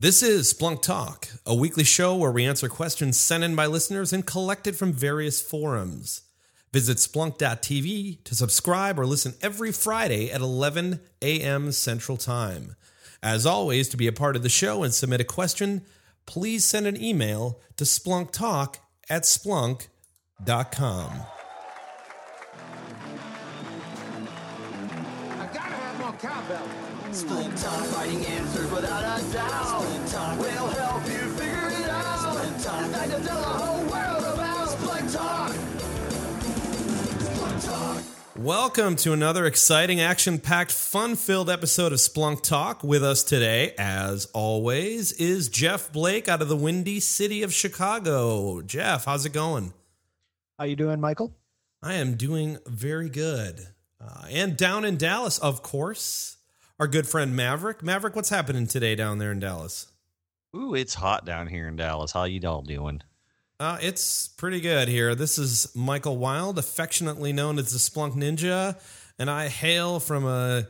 This is Splunk Talk, a weekly show where we answer questions sent in by listeners and collected from various forums. Visit splunk.tv to subscribe or listen every Friday at 11 a.m. Central Time. As always, to be a part of the show and submit a question, please send an email to splunktalk at splunk.com. cowbell. Splunk Talk, finding answers without a doubt. Splunk Talk will help you figure it out. Splunk Talk, time to tell the whole world about Splunk Talk. Splunk Talk. Welcome to another exciting, action packed, fun filled episode of Splunk Talk. With us today, as always, is Jeff Blake out of the windy city of Chicago. Jeff, how's it going? How you doing, Michael? I am doing very good. Uh, and down in Dallas, of course, our good friend Maverick. Maverick, what's happening today down there in Dallas? Ooh, it's hot down here in Dallas. How you all doing? Uh, it's pretty good here. This is Michael Wilde, affectionately known as the Splunk Ninja, and I hail from a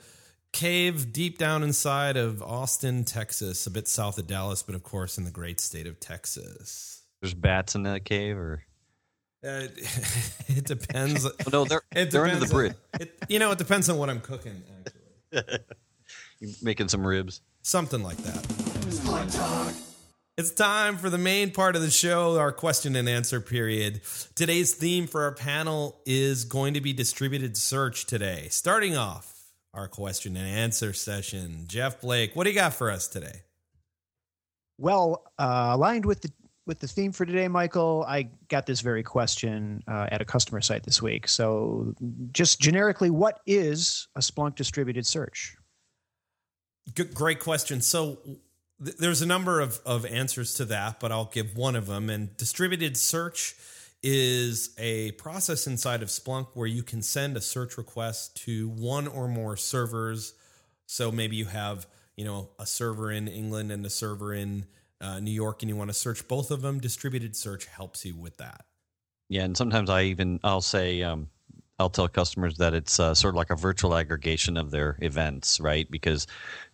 cave deep down inside of Austin, Texas, a bit south of Dallas, but of course in the great state of Texas. There's bats in that cave, or Uh, it depends. oh, no, they're It they're under the bridge. on- it, you know, it depends on what I'm cooking, actually. You're making some ribs. Something like that. Splunk Talk. It's time for the main part of the show, our question and answer period. Today's theme for our panel is going to be distributed search today. Starting off our question and answer session. Jeff Blake, what do you got for us today? Well, uh, aligned with the with the theme for today, Michael, I got this very question uh, at a customer site this week. So, just generically, what is a Splunk distributed search? Great question. So th- there's a number of, of answers to that, but I'll give one of them. And distributed search is a process inside of Splunk where you can send a search request to one or more servers. So maybe you have, you know, a server in England and a server in uh, New York, and you want to search both of them. Distributed search helps you with that. Yeah, and sometimes I even I'll say um, I'll tell customers that it's uh, sort of like a virtual aggregation of their events, right? Because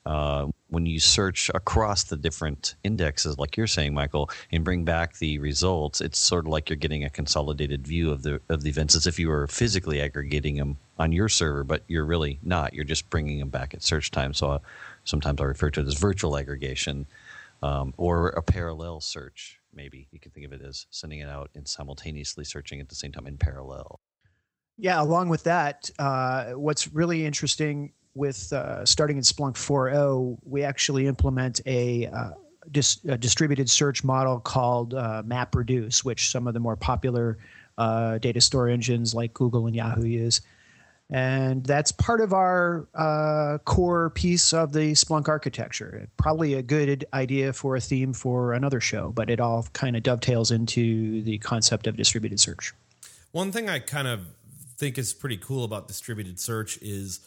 uh, when you search across the different indexes, like you're saying, Michael, and bring back the results, it's sort of like you're getting a consolidated view of the of the events, as if you were physically aggregating them on your server, but you're really not. You're just bringing them back at search time. So uh, sometimes I refer to it as virtual aggregation um, or a parallel search. Maybe you can think of it as sending it out and simultaneously searching at the same time in parallel. Yeah, along with that, uh, what's really interesting with uh, starting in Splunk 4.0, we actually implement a, uh, dis- a distributed search model called uh, MapReduce, which some of the more popular uh, data store engines like Google and Yahoo use. And that's part of our uh, core piece of the Splunk architecture. Probably a good idea for a theme for another show, but it all kind of dovetails into the concept of distributed search. One thing I kind of think is pretty cool about distributed search is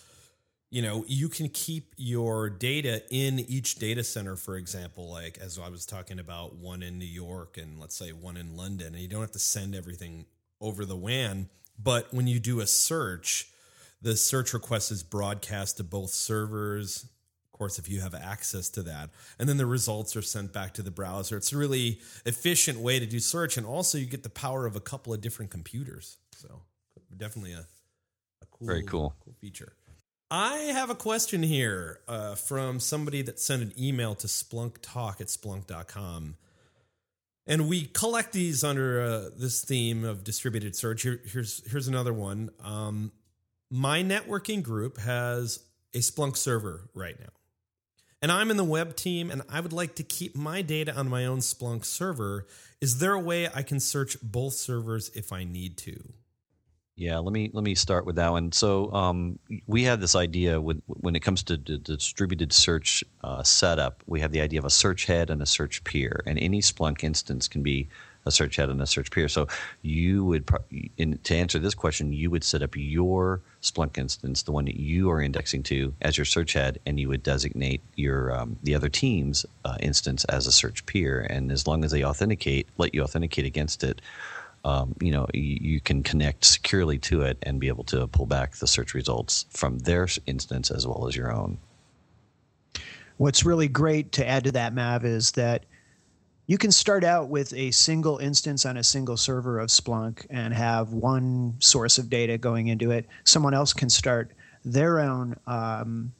you know you can keep your data in each data center for example like as i was talking about one in new york and let's say one in london and you don't have to send everything over the wan but when you do a search the search request is broadcast to both servers of course if you have access to that and then the results are sent back to the browser it's a really efficient way to do search and also you get the power of a couple of different computers so definitely a, a cool Very cool. cool feature I have a question here uh, from somebody that sent an email to splunktalk at splunk.com. And we collect these under uh, this theme of distributed search. Here, here's, here's another one. Um, my networking group has a Splunk server right now. And I'm in the web team and I would like to keep my data on my own Splunk server. Is there a way I can search both servers if I need to? Yeah, let me let me start with that one. So um, we have this idea with when it comes to the distributed search uh, setup. We have the idea of a search head and a search peer, and any Splunk instance can be a search head and a search peer. So you would, in, to answer this question, you would set up your Splunk instance, the one that you are indexing to, as your search head, and you would designate your um, the other team's uh, instance as a search peer. And as long as they authenticate, let you authenticate against it. Um, you know, you, you can connect securely to it and be able to pull back the search results from their instance as well as your own. What's really great to add to that, Mav, is that you can start out with a single instance on a single server of Splunk and have one source of data going into it. Someone else can start their own um,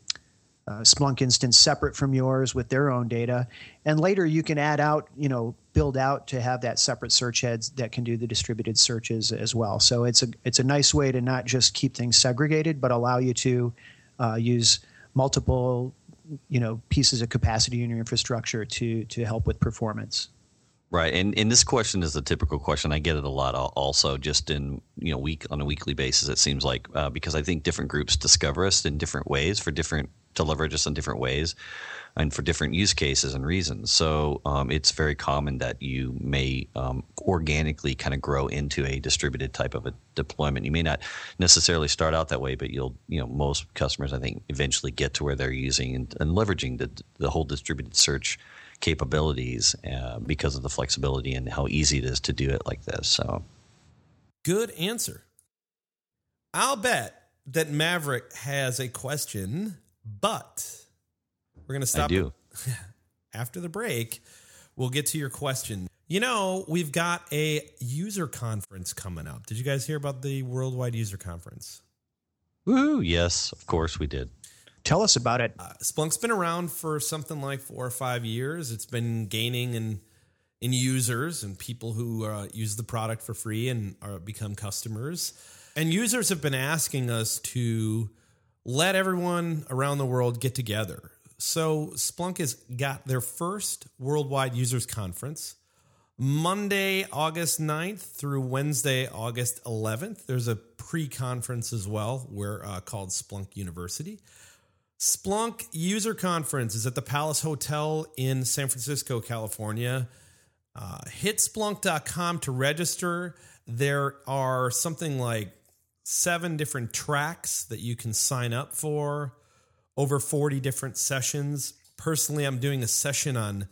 uh, Splunk instance separate from yours with their own data, and later you can add out, you know, build out to have that separate search heads that can do the distributed searches as well. So it's a it's a nice way to not just keep things segregated, but allow you to uh, use multiple you know pieces of capacity in your infrastructure to to help with performance. Right. And and this question is a typical question. I get it a lot also just in you know week on a weekly basis it seems like uh, because i think different groups discover us in different ways for different to leverage us in different ways and for different use cases and reasons. So um, it's very common that you may um, organically kind of grow into a distributed type of a deployment. You may not necessarily start out that way, but you'll, you know, most customers I think eventually get to where they're using and, and leveraging the the whole distributed search capabilities uh, because of the flexibility and how easy it is to do it like this. So, good answer. I'll bet that Maverick has a question, but we're going to stop. I do. After the break, we'll get to your question. You know, we've got a user conference coming up. Did you guys hear about the Worldwide User Conference? Woo! Yes, of course we did. Tell us about it. Uh, Splunk's been around for something like four or five years. It's been gaining in in users and people who uh, use the product for free and are become customers. And users have been asking us to let everyone around the world get together so Splunk has got their first worldwide users conference Monday, August 9th through Wednesday, August 11th. There's a pre conference as well where uh, called Splunk University. Splunk User Conference is at the Palace Hotel in San Francisco, California. Uh, hit splunk.com to register. There are something like seven different tracks that you can sign up for over 40 different sessions. Personally, I'm doing a session on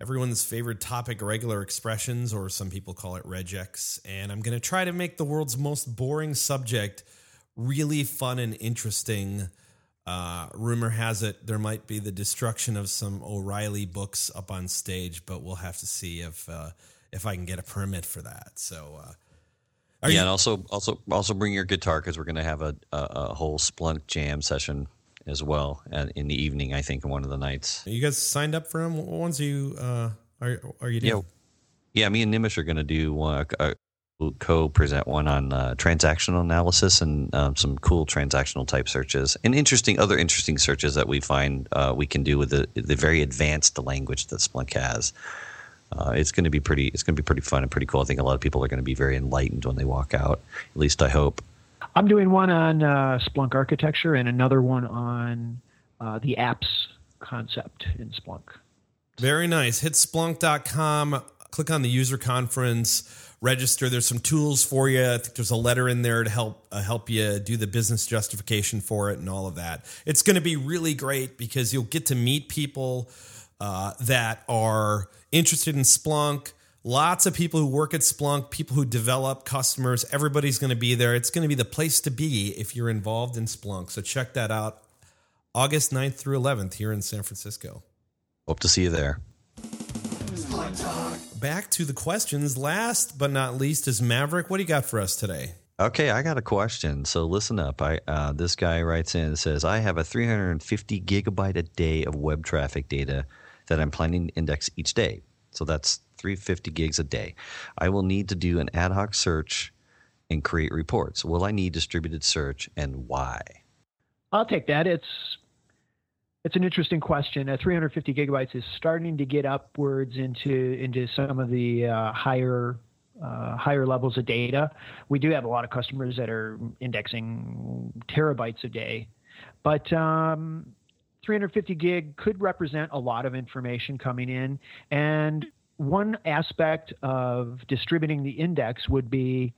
everyone's favorite topic, regular expressions, or some people call it regex. And I'm going to try to make the world's most boring subject really fun and interesting. Uh, rumor has it there might be the destruction of some O'Reilly books up on stage, but we'll have to see if uh, if I can get a permit for that. So, uh, yeah, you- and also also also bring your guitar because we're going to have a, a, a whole Splunk jam session as well in the evening. I think in one of the nights. You guys signed up for them. What ones are you uh, are are you doing? Yeah, yeah. Me and Nimish are going to do one, uh, co-present one on uh, transactional analysis and um, some cool transactional type searches and interesting other interesting searches that we find uh, we can do with the the very advanced language that Splunk has. Uh, it's going to be pretty. It's going to be pretty fun and pretty cool. I think a lot of people are going to be very enlightened when they walk out. At least I hope. I'm doing one on uh, Splunk architecture and another one on uh, the apps concept in Splunk. Very nice. Hit splunk.com, click on the user conference, register. There's some tools for you. I think there's a letter in there to help uh, help you do the business justification for it and all of that. It's going to be really great because you'll get to meet people uh, that are interested in Splunk Lots of people who work at Splunk, people who develop customers, everybody's going to be there. It's going to be the place to be if you're involved in Splunk. So check that out August 9th through 11th here in San Francisco. Hope to see you there. Back to the questions. Last but not least is Maverick. What do you got for us today? Okay, I got a question. So listen up. I uh, this guy writes in and says, "I have a 350 gigabyte a day of web traffic data that I'm planning to index each day. So that's 350 gigs a day. I will need to do an ad hoc search and create reports. Will I need distributed search and why? I'll take that. It's it's an interesting question. At 350 gigabytes is starting to get upwards into into some of the uh, higher uh, higher levels of data. We do have a lot of customers that are indexing terabytes a day, but um, 350 gig could represent a lot of information coming in. And one aspect of distributing the index would be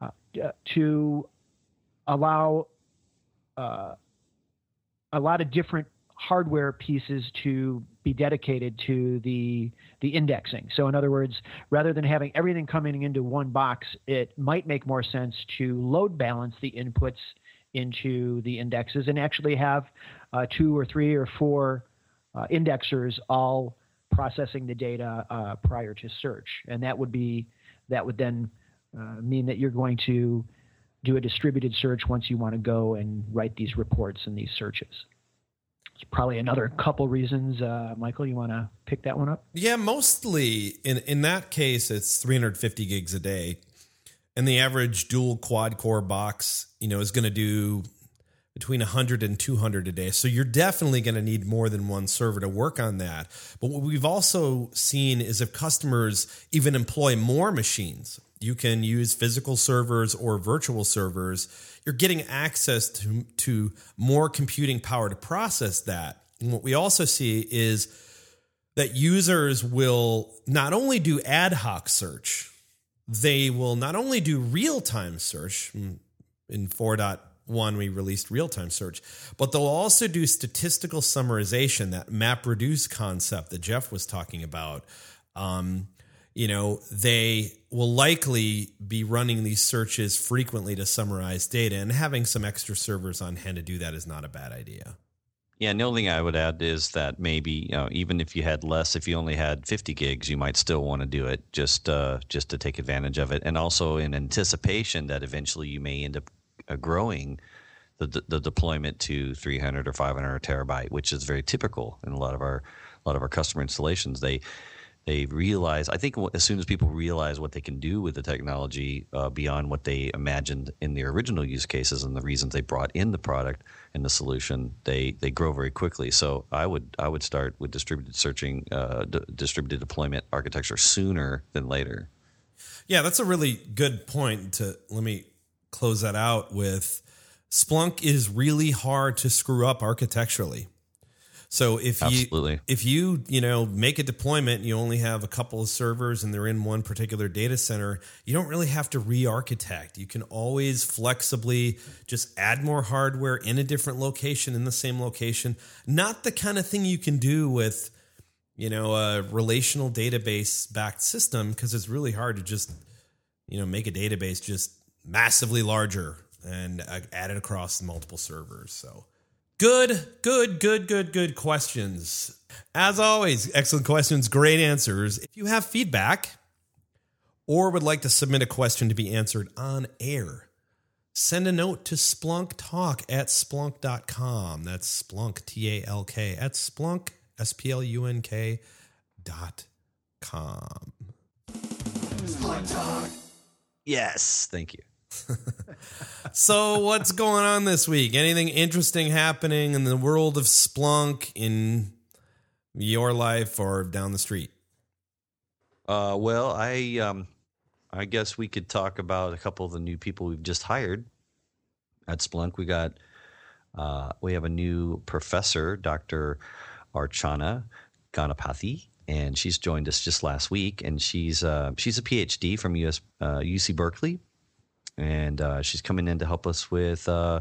uh, to allow uh, a lot of different hardware pieces to be dedicated to the the indexing. So in other words, rather than having everything coming into one box, it might make more sense to load balance the inputs into the indexes and actually have uh, two or three or four uh, indexers all processing the data uh, prior to search, and that would be that would then uh, mean that you're going to do a distributed search once you want to go and write these reports and these searches. It's probably another couple reasons. Uh, Michael, you want to pick that one up? Yeah, mostly in in that case, it's 350 gigs a day, and the average dual quad core box, you know, is going to do between 100 and 200 a day. So you're definitely going to need more than one server to work on that. But what we've also seen is if customers even employ more machines, you can use physical servers or virtual servers, you're getting access to, to more computing power to process that. And what we also see is that users will not only do ad hoc search, they will not only do real time search mm, in 4. One, we released real time search, but they'll also do statistical summarization, that map reduce concept that Jeff was talking about. Um, you know, they will likely be running these searches frequently to summarize data, and having some extra servers on hand to do that is not a bad idea. Yeah, and the only thing I would add is that maybe you know, even if you had less, if you only had 50 gigs, you might still want to do it just uh, just to take advantage of it, and also in anticipation that eventually you may end up growing the, the deployment to 300 or 500 terabyte, which is very typical in a lot of our a lot of our customer installations. They they realize. I think as soon as people realize what they can do with the technology uh, beyond what they imagined in their original use cases and the reasons they brought in the product and the solution, they they grow very quickly. So I would I would start with distributed searching, uh, d- distributed deployment architecture sooner than later. Yeah, that's a really good point. To let me close that out with Splunk is really hard to screw up architecturally. So if Absolutely. you if you you know make a deployment and you only have a couple of servers and they're in one particular data center, you don't really have to re-architect. You can always flexibly just add more hardware in a different location in the same location. Not the kind of thing you can do with you know a relational database backed system because it's really hard to just you know make a database just massively larger and uh, add it across multiple servers. So good, good, good, good, good questions. As always, excellent questions, great answers. If you have feedback or would like to submit a question to be answered on air, send a note to splunktalk at splunk.com. That's splunk, T A L K, at splunk, S P L U N K dot com. Splunk Talk. Yes, thank you. So what's going on this week? Anything interesting happening in the world of Splunk in your life or down the street? Uh, well, I um, I guess we could talk about a couple of the new people we've just hired at Splunk. We got uh, we have a new professor, Dr. Archana Ganapathi, and she's joined us just last week. And she's uh, she's a PhD from US uh, UC Berkeley, and uh, she's coming in to help us with uh,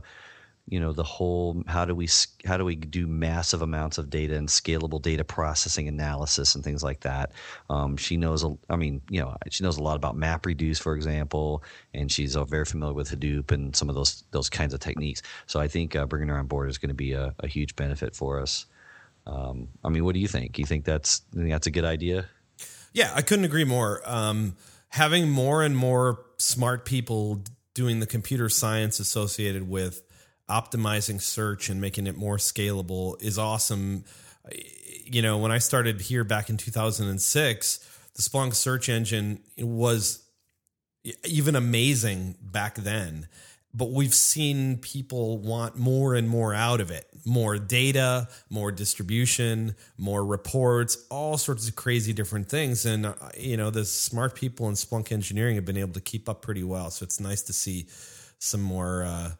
you know the whole how do we how do we do massive amounts of data and scalable data processing analysis and things like that. Um, she knows a, i mean you know she knows a lot about mapreduce for example and she's uh, very familiar with hadoop and some of those those kinds of techniques. So i think uh, bringing her on board is going to be a, a, huge benefit for us. Um, i mean what do you think? You think that's you think that's a good idea? Yeah i couldn't agree more. Um, having more and more smart people doing the computer science associated with optimizing search and making it more scalable is awesome. You know, when I started here back in 2006, the Splunk search engine was even amazing back then but we've seen people want more and more out of it. More data more distribution more reports all sorts of crazy different things. And uh, you know the smart people in splunk engineering have been able to keep up pretty well. So it's nice to see some more uh,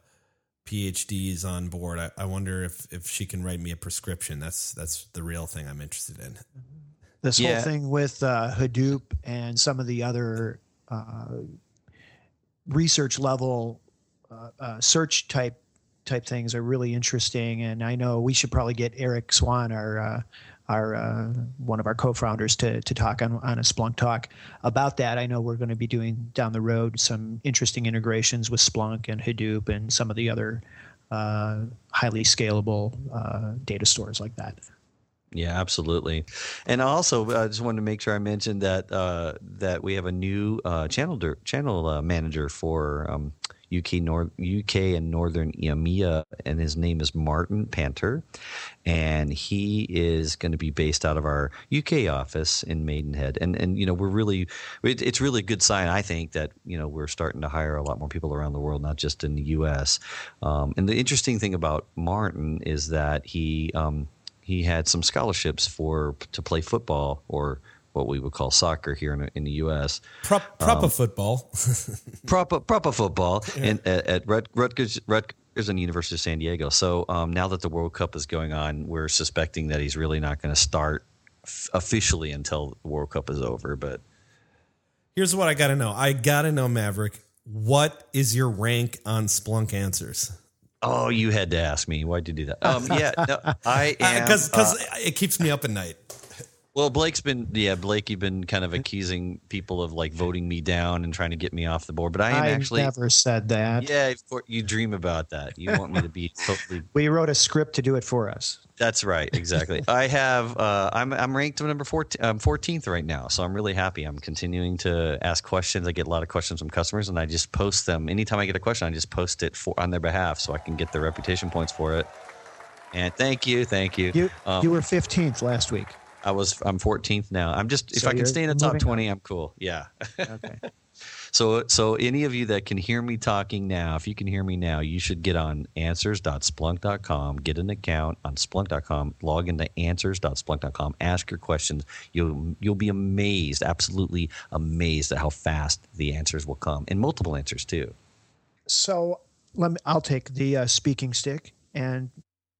phds on board. I, I, wonder if if she can write me a prescription. That's that's the real thing i'm interested in. This yeah. whole thing with uh, hadoop and some of the other uh, research level search type type things are really interesting. And I know we should probably get Erik Swan, our uh, our uh, one of our co-founders, to to talk on on a Splunk talk about that. I know we're going to be doing down the road some interesting integrations with Splunk and Hadoop and some of the other uh, highly scalable uh, data stores like that. Yeah, absolutely. And also, I just wanted to make sure I mentioned that uh, that we have a new uh, channel channel uh, manager for um, UK North UK and Northern EMEA, and his name is Martin Panter, and he is going to be based out of our UK office in Maidenhead. And and you know we're really it, it's really a good sign I think that you know we're starting to hire a lot more people around the world, not just in the US. Um, and the interesting thing about Martin is that he um, he had some scholarships for to play football or what we would call soccer here in, in the U.S. Prop, proper um, football, proper proper football, yeah. in, at, at Rutgers, Rutgers and the University of San Diego. So um, now that the World Cup is going on, we're suspecting that he's really not going to start f- officially until the World Cup is over. But here's what I got to know: I got to know, Maverick. What is your rank on Splunk Answers? Oh, you had to ask me. Why'd you do that? Um, yeah, no, I am because because uh, it keeps me up at night. Well, Blake's been yeah, Blake, you've been kind of accusing people of like voting me down and trying to get me off the board, but I am I actually never said that. Yeah, you dream about that. You want me to be totally. We wrote a script to do it for us. That's right, exactly. I have uh, I'm I'm ranked number 14, I'm 14th right now, so I'm really happy. I'm continuing to ask questions. I get a lot of questions from customers, and I just post them anytime I get a question. I just post it for on their behalf, so I can get their reputation points for it. And thank you, thank you. You, um, you were 15th last week. I was I'm 14th now. I'm just if I can stay in the top 20, I'm cool. Yeah. Okay. so so any of you that can hear me talking now, if you can hear me now, you should get on answers.splunk.com, get an account on splunk.com, log into answers.splunk.com, ask your questions. You'll you'll be amazed, absolutely amazed at how fast the answers will come and multiple answers too. So let me I'll take the uh, speaking stick and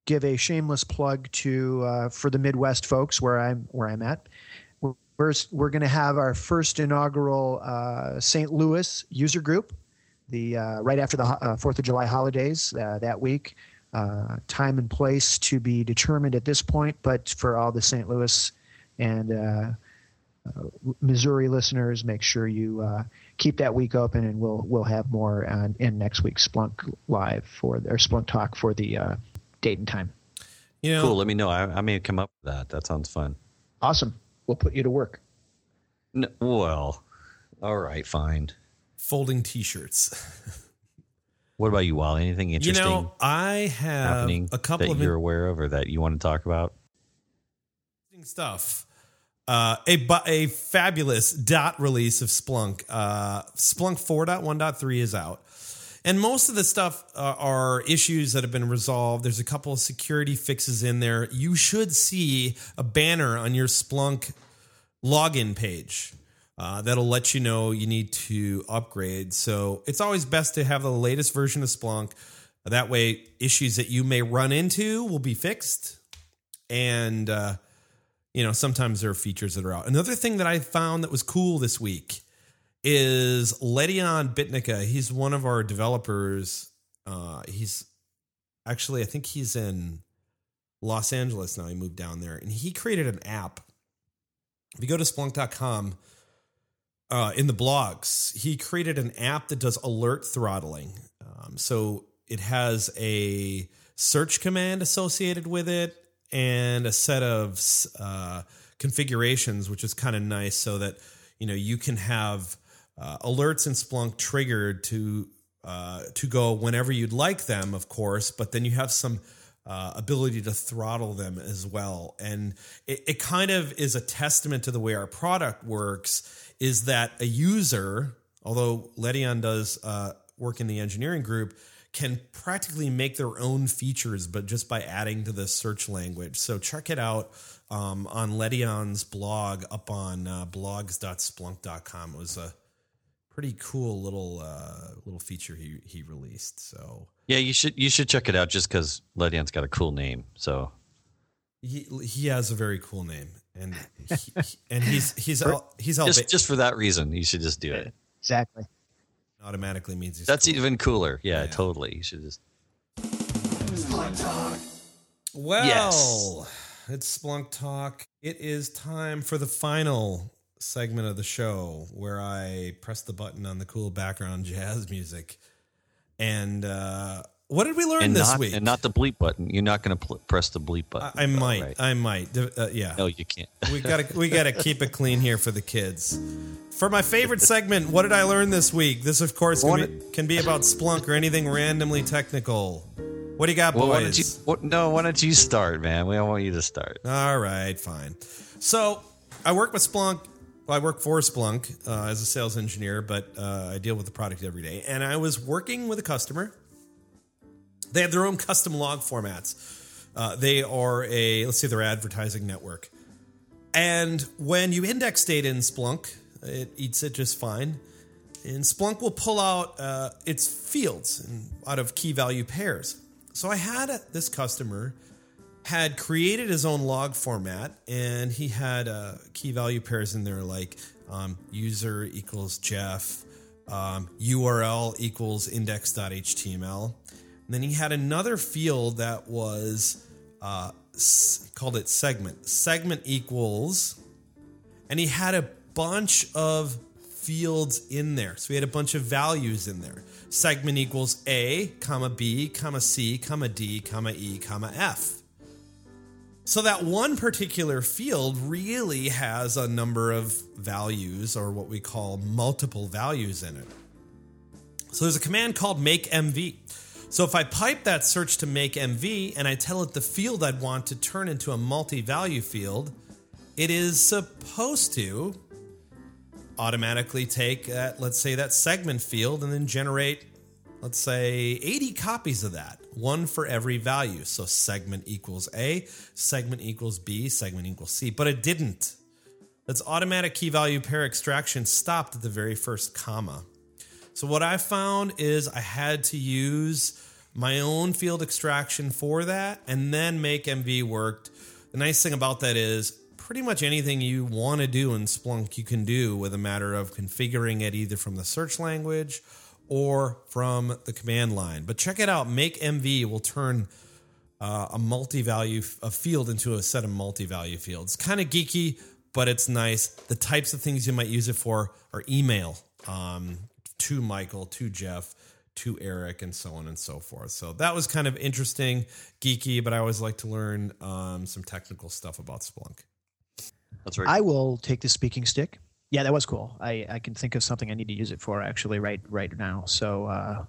give a shameless plug to uh, for the Midwest folks where I'm where I'm at. We're we're going to have our first inaugural uh, St. Louis user group, the uh, right after the uh, Fourth of July holidays uh, that week. Uh, time and place to be determined at this point, but for all the St. Louis and Missouri listeners, make sure you keep that week open, and we'll we'll have more on, in next week's Splunk Live for or Splunk Talk for the date and time. You know, cool. Let me know. I, I may come up with that. That sounds fun. Awesome. We'll put you to work. No, well, all right, fine. Folding T-shirts. what about you, Wally? Anything interesting? You know, I have a couple that of you're in- aware of, or that you want to talk about. Stuff. Uh, a a fabulous dot release of Splunk. Uh, Splunk 4.1.3 is out. And most of the stuff uh, are issues that have been resolved. There's a couple of security fixes in there. You should see a banner on your Splunk login page uh, that'll let you know you need to upgrade. So it's always best to have the latest version of Splunk. That way, issues that you may run into will be fixed. And, uh, you know, sometimes there are features that are out. Another thing that I found that was cool this week is Ledion Bitincka. He's one of our developers. Uh, he's actually, I think he's in Los Angeles now. He moved down there and he created an app. If you go to splunk.com, uh, in the blogs, he created an app that does alert throttling. Um, so it has a search command associated with it and a set of uh, configurations, which is kind of nice so that you know you can have uh, alerts in Splunk triggered to uh, to go whenever you'd like them, of course, but then you have some uh, ability to throttle them as well. And it, it, kind of is a testament to the way our product works is that a user, although Ledion does uh, work in the engineering group, can practically make their own features, but just by adding to the search language. So check it out um, on Ledion's blog up on uh, blogs.splunk.com. It was a pretty cool little uh, little feature he he released. So yeah, you should you should check it out just because Ledion's got a cool name. So he he has a very cool name, and he, and he's he's he's just ba- just for that reason you should just do it. Exactly. Automatically means he's that's cool. even cooler. Yeah, yeah, totally. You should just. Well, yes. it's Splunk Talk. It is time for the final segment of the show where I press the button on the cool background jazz music. And uh, what did we learn and this not week? and not the bleep button. You're not going to pl- press the bleep button. I, I though, might. right? I might. Uh, yeah. no, you can't. we gotta we gotta keep it clean here for the kids. For my favorite segment, what did I learn this week? This, of course, can be, can be about Splunk or anything randomly technical. What do you got, Well, why boys? you? What, no, why don't you start, man? We don't want you to start. All right, fine. So I work with Splunk. Well, I work for Splunk uh, as a sales engineer, but uh, I deal with the product every day. And I was working with a customer. They have their own custom log formats. Uh, they are a let's say they're advertising network. And when you index data in Splunk, it eats it just fine. And Splunk will pull out uh, its fields out of key value pairs. So I had this customer had created his own log format and he had uh, key value pairs in there like um, user equals Jeff, um, URL equals index.html. And then he had another field that was uh, called it segment. Segment equals, and he had a bunch of fields in there. So he had a bunch of values in there. Segment equals A, comma B, comma C, comma D, comma E, comma F. So that one particular field really has a number of values or what we call multiple values in it. So there's a command called make MV. So if I pipe that search to make MV and I tell it the field I'd want to turn into a multi-value field, it is supposed to automatically take that, let's say that segment field and then generate, let's say 80 copies of that, one for every value. So segment equals A, segment equals B, segment equals C, but it didn't. That's automatic key value pair extraction stopped at the very first comma. So what I found is I had to use my own field extraction for that and then make MV worked. The nice thing about that is pretty much anything you want to do in Splunk you can do with a matter of configuring it either from the search language or from the command line. But check it out, make MV will turn uh, a multi-value a field into a set of multi-value fields. Kind of geeky, but it's nice. The types of things you might use it for are email um, to Michael, to Jeff, to Eric, and so on and so forth. So that was kind of interesting, geeky, but I always like to learn um, some technical stuff about Splunk. That's right. I will take the speaking stick. Yeah, that was cool. I, I can think of something I need to use it for actually right right now. So uh,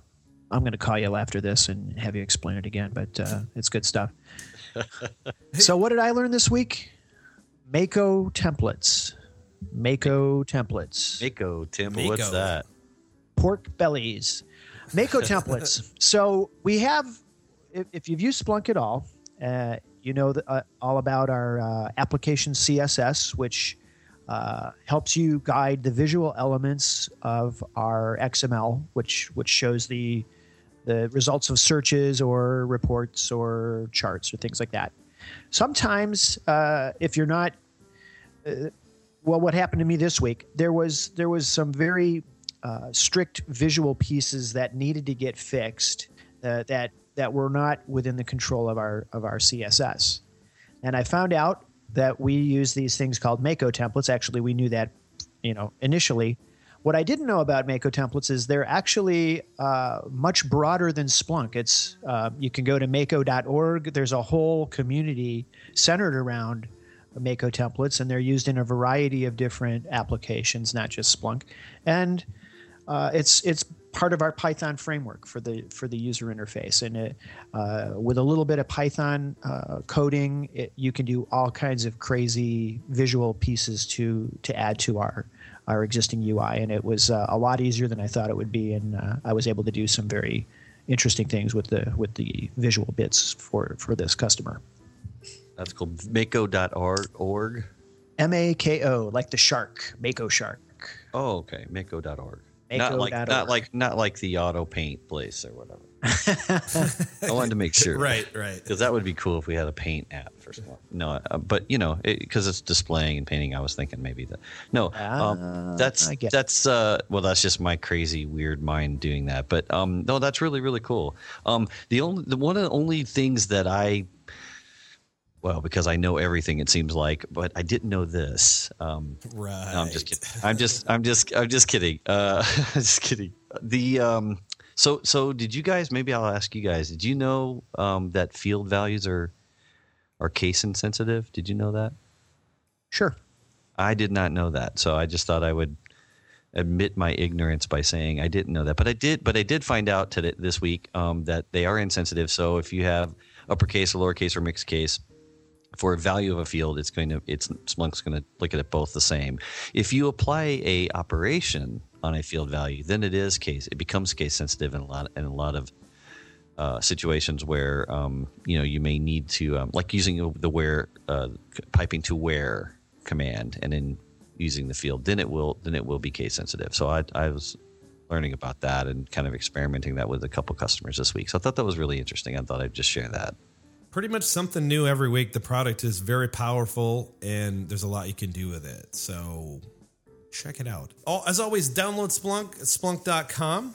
I'm going to call you after this and have you explain it again. But uh, it's good stuff. so what did I learn this week? Mako templates. Mako templates. Mako, Tim. Mako. What's that? pork bellies. Mako templates. So we have, if, if you've used Splunk at all, uh, you know the, uh, all about our uh, application CSS, which uh, helps you guide the visual elements of our XML, which which shows the the results of searches or reports or charts or things like that. Sometimes, uh, if you're not well, what happened to me this week? There was there was some very uh, strict visual pieces that needed to get fixed uh, that that were not within the control of our of our CSS, and I found out that we use these things called Mako templates. Actually, we knew that, you know, initially. What I didn't know about Mako templates is they're actually uh, much broader than Splunk. It's uh, you can go to Mako.org. There's a whole community centered around Mako templates, and they're used in a variety of different applications, not just Splunk. And uh, it's it's part of our Python framework for the for the user interface. And it, uh, with a little bit of Python uh, coding, it, you can do all kinds of crazy visual pieces to to add to our our existing UI. And it was uh, a lot easier than I thought it would be, and uh, I was able to do some very interesting things with the with the visual bits for for this customer. That's called Mako.org. M A K O, like the shark, Mako shark. Oh, okay. Mako.org. Not like Mako.org. not like not like the auto paint place or whatever. I wanted to make sure, Right, right. Because that would be cool if we had a paint app for stuff. No, uh, but you know, because it's displaying and painting, I was thinking maybe that. No, um, Ah, that's I get it. that's uh, well, that's just my crazy weird mind doing that. But um, no, that's really really cool. Um, the only the one of the only things that I well, because I know everything, it seems like, but I didn't know this. Um, Right. no, I'm just kidding. I'm just, I'm just, I'm just kidding. Uh, just kidding. The um, So, so did you guys? Maybe I'll ask you guys. Did you know um, that field values are are case insensitive? Did you know that? Sure. I did not know that, so I just thought I would admit my ignorance by saying I didn't know that. But I did. But I did find out today this week um, that they are insensitive. So if you have uppercase, or lowercase, or mixed case, for a value of a field, it's going to it's Splunk's going to look at it both the same. If you apply a operation on a field value, then it is case it becomes case sensitive in a lot in a lot of uh, situations where um, you know you may need to um, like using the where uh, piping to where command and then using the field, then it will then it will be case sensitive. So I, I was learning about that and kind of experimenting that with a couple customers this week. So I thought that was really interesting. I thought I'd just share that pretty much something new every week. The product is very powerful and there's a lot you can do with it. So check it out. As always, download Splunk at splunk.com.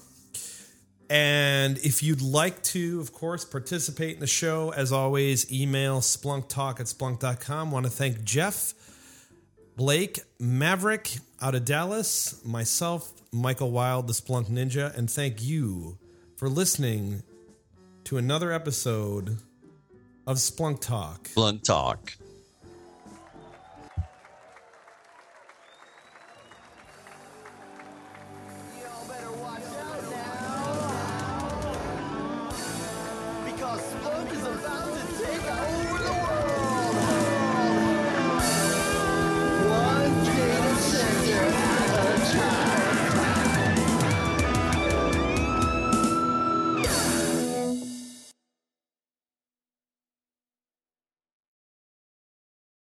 And if you'd like to, of course, participate in the show, as always, email splunktalk at splunk.com. Want to thank Jeff, Blake, Maverick out of Dallas, myself, Michael Wilde, the Splunk Ninja, and thank you for listening to another episode of Splunk Talk. Splunk Talk.